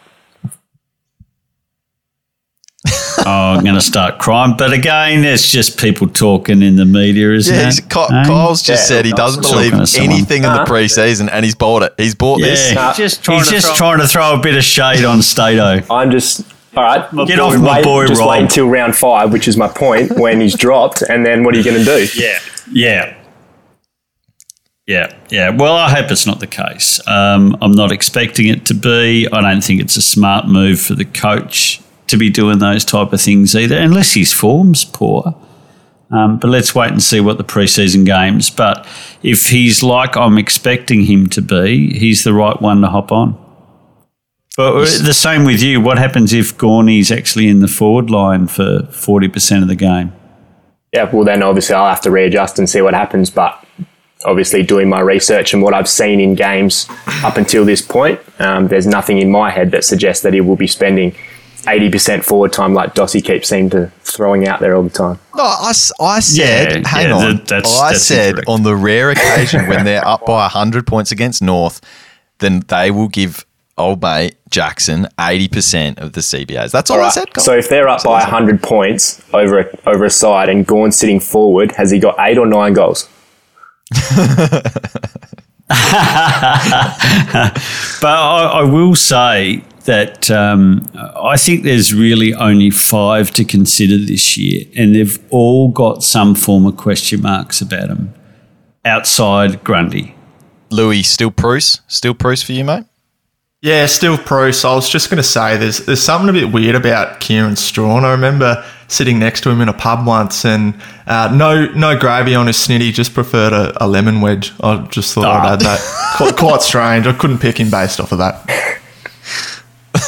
C: oh, I'm going to start crying. But again, it's just people talking in the media, isn't
A: Yeah,
C: it?
A: he's, Ky-
C: Eh?
A: Kyle's just
B: Yeah,
A: said he doesn't believe
C: to someone.
A: anything in the preseason, and he's bought it. He's bought this.
C: Yeah,
B: Nah.
C: just
E: trying
C: he's
E: to
C: just
E: throw-
C: trying to throw a bit of shade on Stato.
B: I'm just all right.
C: Get off my
B: wait,
C: boy,
B: Just
C: Rob.
B: wait until round five, which is my point, when he's dropped, and then what are you going to do?
C: Yeah. Yeah. Yeah, yeah. Well, I hope it's not the case. Um, I'm not expecting it to be. I don't think it's a smart move for the coach to be doing those type of things either, unless his form's poor. Um, but let's wait and see what the preseason games. But if he's like I'm expecting him to be, he's the right one to hop on. But the same with you. What happens if Gorney's actually in the forward line for 40% of the game?
B: Yeah, well, then obviously I'll have to readjust and see what happens. But obviously, doing my research and what I've seen in games up until this point, um, there's nothing in my head that suggests that he will be spending 80% forward time like Dossie keeps seem to throwing out there all the time.
A: No, I said,
C: Yeah,
A: hang
C: yeah,
A: on.
C: that- that's-
A: I
C: that's
A: said
C: incorrect.
A: on the rare occasion when they're up by 100 points against North, then they will give old mate Jackson 80% of the CBAs. That's all,
B: All
A: I said. Cole.
B: So if they're up
A: That's all I
B: by
A: said.
B: 100 points over a, over a side and Gawn sitting forward, has he got eight or nine goals?
C: But I, I will say that um, I think there's really only five to consider this year, and they've all got some form of question marks about them outside Grundy.
A: Louis, still Preuss? Still Preuss for you, mate?
D: Yeah, still pro. So I was just going to say there's there's something a bit weird about Kieran Strachan. I remember sitting next to him in a pub once, and uh, no no gravy on his snitty, just preferred a, a lemon wedge. I just thought I'd add that. quite, quite strange. I couldn't pick him based off of that.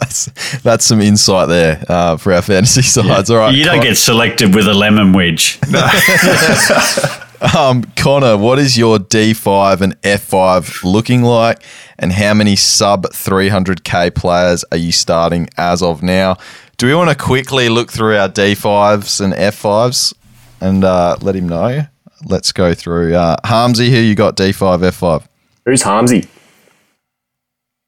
A: That's that's some insight there uh, for our fantasy sides. All right.
C: you don't
A: Con-
C: get selected with a lemon wedge.
A: um, Connor, what is your D5 and F5 looking like? And how many sub 300k players are you starting as of now? Do we want to quickly look through our D5s and F5s and uh, let him know? Let's go through. Uh, Harmsy, who you got D5, F5?
B: Who's Harmsy?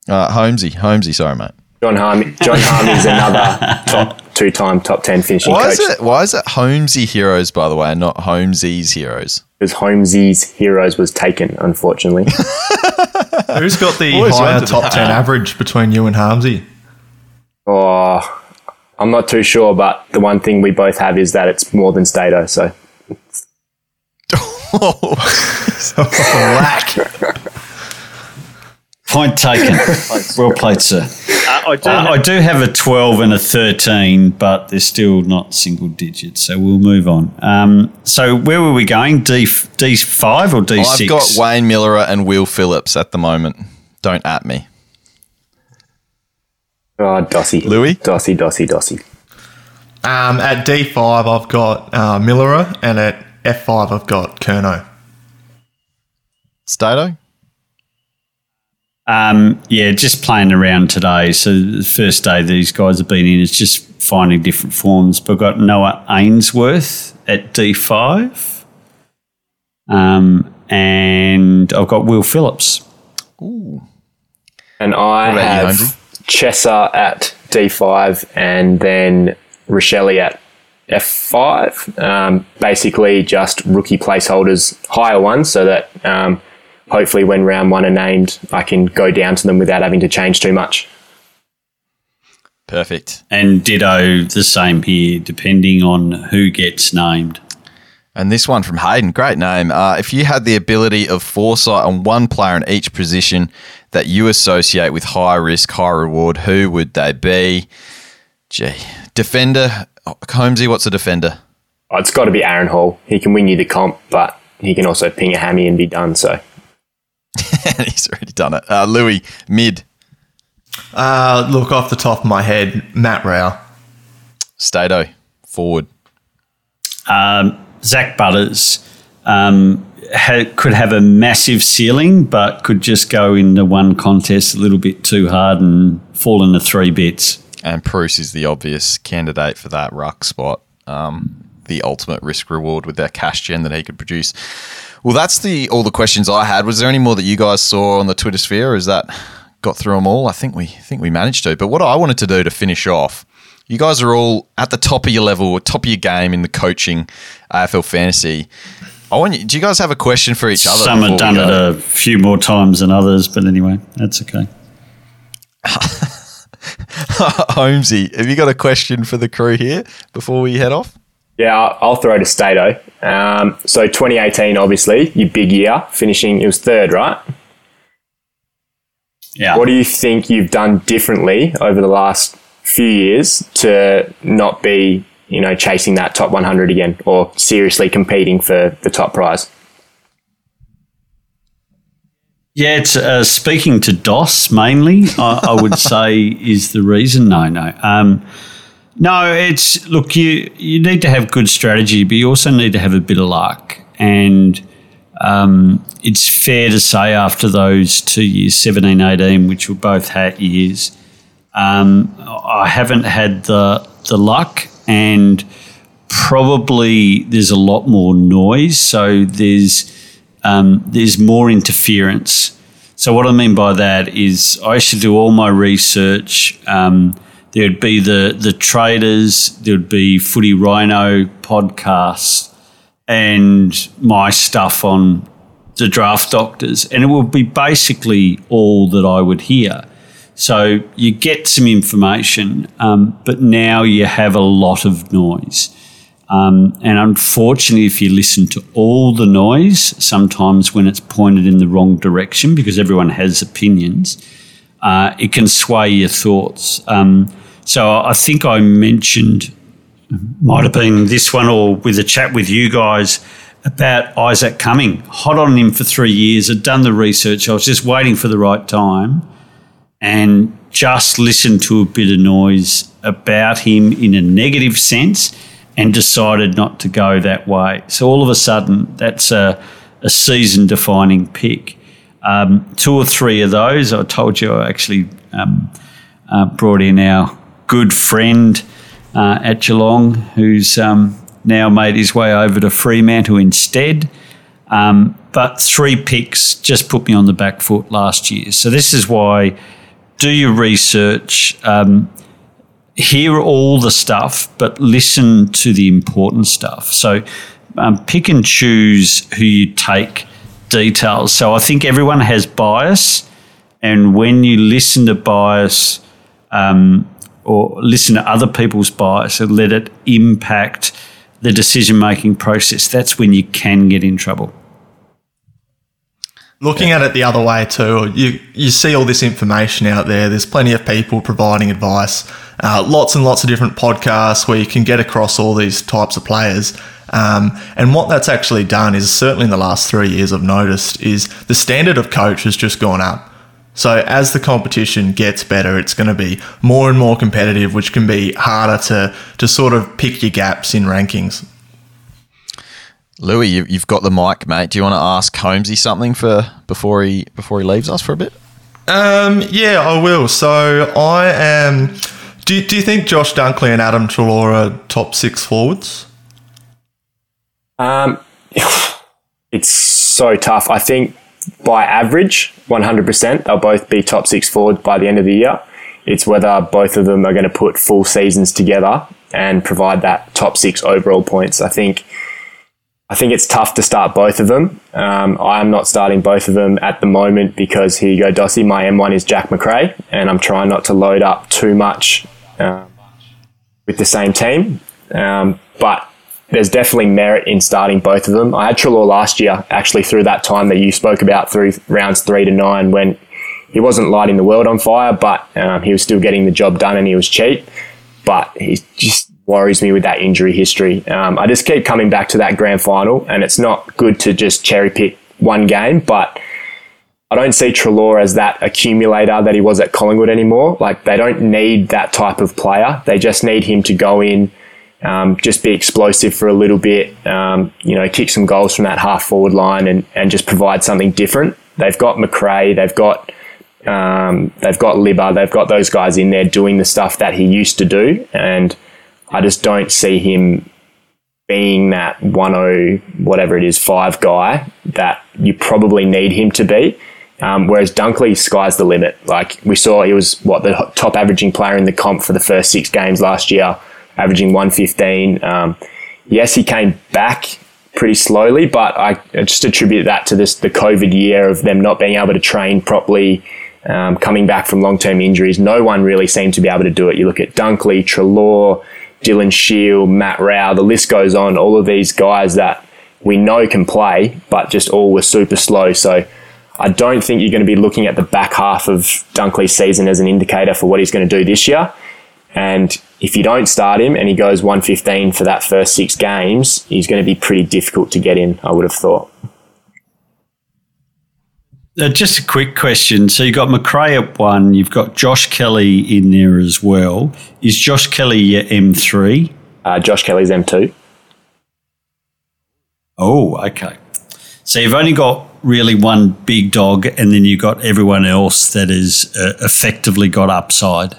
A: Uh, Holmesy, Holmesy, sorry, mate.
B: John Harm. John Harmy's another top two-time top ten finishing
A: Why
B: coach.
A: is it? Why is it Holmesy Heroes, by the way, and not Holmesy's Heroes?
B: Because Holmesy's Heroes was taken, unfortunately.
D: Who's got the
A: Always
D: higher top
A: that.
D: ten average between you and Harmsy?
B: oh, I'm not too sure, but the one thing we both have is that it's more than Stato. So oh,
D: Black.
C: Point taken. well played, sir.
E: Uh, I do.
C: Uh, I do have a 12 and a 13, but they're still not single digits, so we'll move on. Um, so where were we going? D D5 or D6?
A: I've got Wayne Milera and Will Phillips at the moment. Don't at me.
B: oh, Dossie,
A: Louis?
B: Dossie, Dossie, Dossie.
D: Um, at D5, I've got uh, Milera, and at F5, I've got Kerno.
A: Stato?
C: Um, yeah, just playing around today. So the first day these guys have been in is just finding different forms. But I've got Noah Answerth at D5. Um, and I've got Will Phillips. Ooh.
B: And I
A: about you,
B: have
A: Andrew?
B: Chesser at D5 and then Rochelle at F5. Um, basically, just rookie placeholders, higher ones, so that um, hopefully when round one are named, I can go down to them without having to change too much.
A: Perfect.
C: And ditto the same here, depending on who gets named.
A: And this one from Hayden, great name. Uh, if you had the ability of foresight on one player in each position that you associate with high risk, high reward, who would they be? Gee, defender. Holmesy, what's a defender?
B: Oh, it's got to be Aaron Hall. He can win you the comp, but he can also ping a hammy and be done. So
A: He's already done it. Uh, Louis, mid.
D: Uh, look, off the top of my head, Matt Rowell.
A: Stato, forward.
C: Um, Zak Butters um, ha- could have a massive ceiling, but could just go into one contest a little bit too hard and fall into three bits.
A: And Preuss is the obvious candidate for that ruck spot. Um, the ultimate risk reward with that cash gen that he could produce. Well, that's the all the questions I had. Was there any more that you guys saw on the Twitter sphere? Is that got through them all? I think we think we managed to. But what I wanted to do to finish off You guys are all at the top of your level, top of your game in the coaching uh, AFL fantasy. I want you. Do you guys have a question for each other?
C: Some have done it a few more times than others, but anyway, that's okay.
A: Holmesy, have you got a question for the crew here before we head off?
B: Yeah, I'll, I'll throw to Stato. Um, so 2018, obviously, your big year, finishing, it was third, right?
C: Yeah.
B: What do you think you've done differently over the last few years to not be, you know, chasing that top 100 again or seriously competing for the top prize?
C: Yeah, it's uh, speaking to DOS mainly. I, I, would say is the reason. No, no, um, no. It's look, you you need to have good strategy, but you also need to have a bit of luck. And um, it's fair to say after those two years, 17, 18, which were both hat years, um, I haven't had the the luck, and probably there's a lot more noise. So there's um, there's more interference. So what I mean by that is I used to do all my research. Um, there would be the the traders, there would be Footy Rhino podcasts, and my stuff on the draft doctors, and it would be basically all that I would hear. So you get some information, um, but now you have a lot of noise. Um, and unfortunately, if you listen to all the noise, sometimes when it's pointed in the wrong direction, because everyone has opinions, uh, it can sway your thoughts. Um, so I think I mentioned, might have been this one or with a chat with you guys about Isaac Cumming. Hot on him for three years. I'd done the research. I was just waiting for the right time and just listened to a bit of noise about him in a negative sense and decided not to go that way. So all of a sudden, that's a, a season defining pick. Um, two or three of those, I told you, I actually um, uh, brought in our good friend uh, at Geelong, who's um, now made his way over to Fremantle instead. Um, but three picks just put me on the back foot last year. So this is why do your research. Um, hear all the stuff, but listen to the important stuff. So um, pick and choose who you take details. So I think everyone has bias, and when you listen to bias um, or listen to other people's bias and let it impact the decision making process, that's when you can get in trouble.
D: Looking yeah. at it the other way too, you you see all this information out there. There's plenty of people providing advice, uh, lots and lots of different podcasts where you can get across all these types of players. Um, and what that's actually done is certainly in the last three years I've noticed is the standard of coach has just gone up. So as the competition gets better, it's going to be more and more competitive, which can be harder to to sort of pick your gaps in rankings.
A: Louis, you, have got the mic, mate. Do you want to ask Holmesy something for before he before he leaves us for a bit?
D: Um, yeah, I will. So I am. Do, do you think Josh Dunkley and Adam Treloar are top six forwards?
B: Um, it's so tough. I think by average, 100%, they'll both be top six forwards by the end of the year. It's whether both of them are going to put full seasons together and provide that top six overall points. I think I think it's tough to start both of them. Um, I'm not starting both of them at the moment because here you go, Dossie. My M1 is Jack Macrae, and I'm trying not to load up too much uh, with the same team. Um, but there's definitely merit in starting both of them. I had Treloar last year, actually, through that time that you spoke about, through rounds three to nine, when he wasn't lighting the world on fire, but um, he was still getting the job done and he was cheap. But he's just worries me with that injury history. Um, I just keep coming back to that grand final, and it's not good to just cherry pick one game, but I don't see Treloar as that accumulator that he was at Collingwood anymore. Like, they don't need that type of player. They just need him to go in, um, just be explosive for a little bit, um, you know, kick some goals from that half forward line and, and just provide something different. They've got Macrae, they've got um, they've got Libba, they've got those guys in there doing the stuff that he used to do, and I just don't see him being that 10 whatever it is 5 guy that you probably need him to be Um, whereas Dunkley sky's the limit. Like we saw, he was what the top averaging player in the comp for the first six games last year, averaging 115. Um, yes, he came back pretty slowly, but I just attribute that to this the COVID year of them not being able to train properly, um, coming back from long term injuries. No one really seemed to be able to do it. You look at Dunkley, Treloar, Dylan Shiel, Matt Rowell, the list goes on. All of these guys that we know can play, but just all were super slow. So I don't think you're going to be looking at the back half of Dunkley's season as an indicator for what he's going to do this year. And if you don't start him and he goes 115 for that first six games, he's going to be pretty difficult to get in, I would have thought.
C: Uh, just a quick question. So you've got Macrae at one, you've got Josh Kelly in there as well. Is Josh Kelly your M3?
B: Uh, Josh Kelly's M2.
C: Oh, okay. So you've only got really one big dog, and then you've got everyone else that is uh, effectively got upside.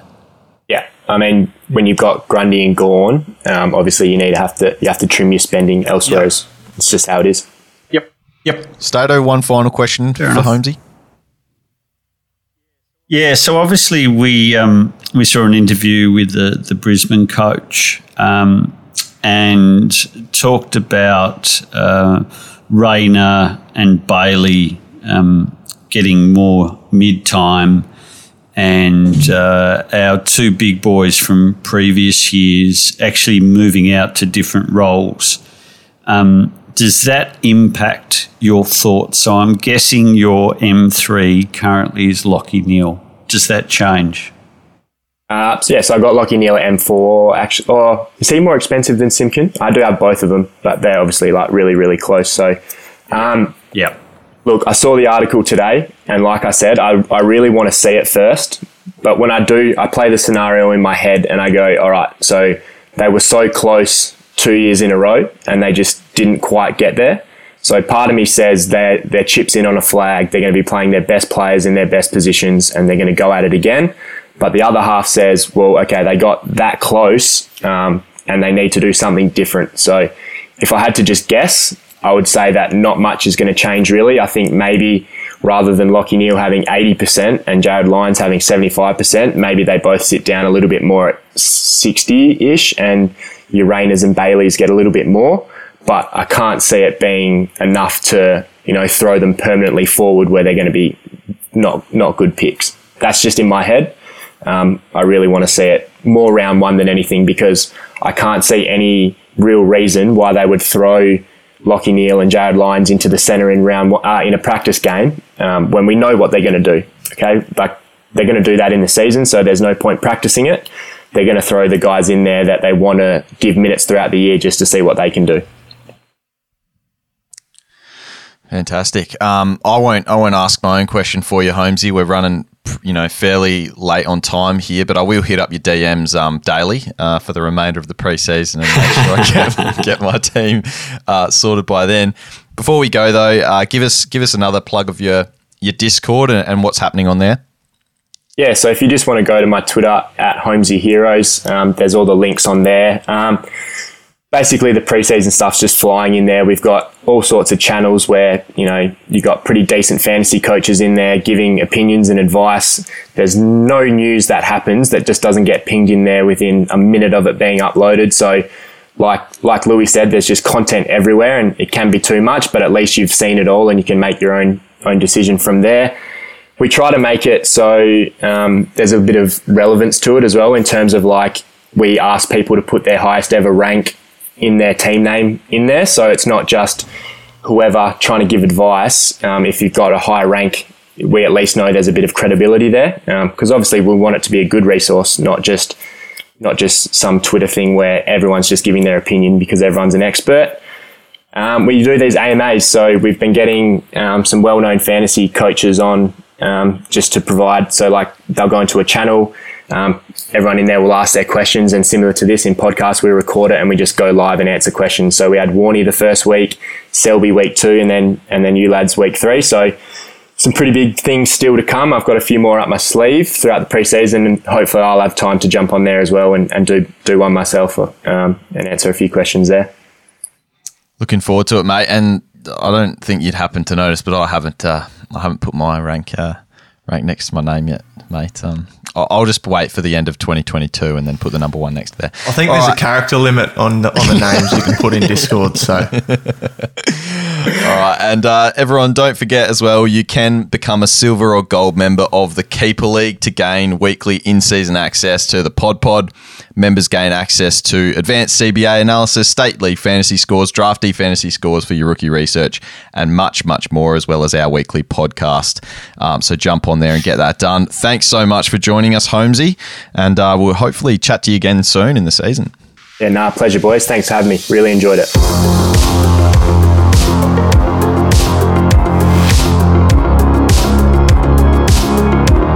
B: Yeah, I mean, when you've got Grundy and Gawn, um, obviously you need to have to you have to trim your spending elsewhere. Yep. It's just how it is.
C: Yep. Yep.
A: Stato, one final question Fair for enough. Holmesy.
C: Yeah, so obviously we um, we saw an interview with the the Brisbane coach um, and talked about uh, Rayner and Bailey um, getting more mid time and uh, our two big boys from previous years actually moving out to different roles. Um, does that impact your thoughts? So I'm guessing your M3 currently is Lachie Neale. Does that change?
B: Uh, so yes, I've got Lachie Neale at M4. Actually, oh, is he more expensive than Simpkin? I do have both of them, but they're obviously like really, really close. So, um,
C: yeah.
B: Look, I saw the article today, and like I said, I, I really want to see it first. But when I do, I play the scenario in my head and I go, all right, so they were so close two years in a row and they just didn't quite get there. So part of me says they're, they're chips in on a flag. They're going to be playing their best players in their best positions and they're going to go at it again. But the other half says, well, okay, they got that close um, and they need to do something different. So if I had to just guess, I would say that not much is going to change really. I think maybe rather than Lachie Neale having 80% and Jarryd Lyons having 75%, maybe they both sit down a little bit more at 60 ish and your and Baileys get a little bit more. But I can't see it being enough to, you know, throw them permanently forward where they're going to be not, not good picks. That's just in my head. Um, I really want to see it more round one than anything because I can't see any real reason why they would throw Lachie Neale and Jarryd Lyons into the centre in round uh, in a practice game um, when we know what they're going to do. Okay, like they're going to do that in the season, so there's no point practicing it. They're going to throw the guys in there that they want to give minutes throughout the year just to see what they can do.
A: Fantastic. Um, I won't. I won't ask my own question for you, Holmesy. We're running you know, fairly late on time here, but I will hit up your DMs um, daily uh, for the remainder of the preseason and make sure I get, get my team uh, sorted by then. Before we go though, uh, give us give us another plug of your your Discord and, and, what's happening on there.
B: Yeah, so if you just want to go to my Twitter at Holmesy Heroes, um, there's all the links on there. Um, basically the preseason stuff's just flying in there. We've got all sorts of channels where, you know, you've got pretty decent fantasy coaches in there giving opinions and advice. There's no news that happens that just doesn't get pinged in there within a minute of it being uploaded. So like like Louis said, there's just content everywhere and it can be too much, but at least you've seen it all and you can make your own own decision from there. We try to make it so um, there's a bit of relevance to it as well in terms of like we ask people to put their highest ever rank in their team name in there. So it's not just whoever trying to give advice. Um, if you've got a high rank, we at least know there's a bit of credibility there because um, obviously we want it to be a good resource, not just not just some Twitter thing where everyone's just giving their opinion because everyone's an expert. Um, we do these AMAs, so we've been getting um, some well-known fantasy coaches on um, just to provide. So like they'll go into a channel um, everyone in there will ask their questions, and similar to this in podcast, we record it and we just go live and answer questions. So we had Warney the first week, Selby week two, and then and then you lads week three. So some pretty big things still to come. I've got a few more up my sleeve throughout the preseason, and hopefully I'll have time to jump on there as well and, and do do one myself um, and answer a few questions there.
A: Looking forward to it, mate. And I don't think you'd happen to notice, but I haven't. Uh, I haven't put my rank uh, rank next to my name yet, mate. Um, I'll, just wait for the end of 2022 and then put the number one next to there.
D: I think
A: All
D: there's
A: right.
D: a character limit on the, on the names you can put in Discord. So
A: All right, and uh, everyone, don't forget as well, you can become a silver or gold member of the Keeper League to gain weekly in-season access to the Pod Pod. Members gain access to advanced CBA analysis, state league fantasy scores, drafty fantasy scores for your rookie research, and much, much more, as well as our weekly podcast. Um, so jump on there and get that done. Thanks so much for joining us, Holmesy, and uh, we'll hopefully chat to you again soon in the season.
B: Yeah, nah, pleasure, boys. Thanks for having me. Really enjoyed it.